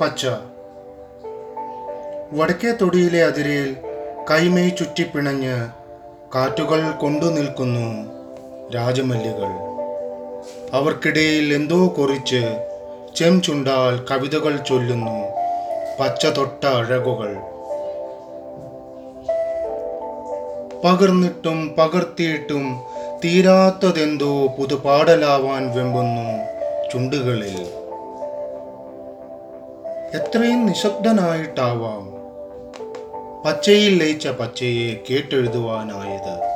പച്ച. വടക്കേ തൊടിയിലെ അതിരയിൽ കൈമേ ചുറ്റിപ്പിണഞ്ഞ് കാറ്റുകൾ കൊണ്ടു നിൽക്കുന്നു രാജമല്ലികൾ. അവർക്കിടയിൽ എന്തോ കുറിച്ച് ചെംചുണ്ടാൽ കവിതകൾ ചൊല്ലുന്നു പച്ച തൊട്ട അഴകുകൾ. പകർന്നിട്ടും പകർത്തിയിട്ടും തീരാത്തതെന്തോ പുതുപാടലാവാൻ വെമ്പുന്നു ചുണ്ടുകളിൽ. എത്രയും നിശബ്ദനായിട്ടാവാം. പച്ചയിൽ ലയിച്ച പച്ചയെ കേട്ടെഴുതുവാനായത്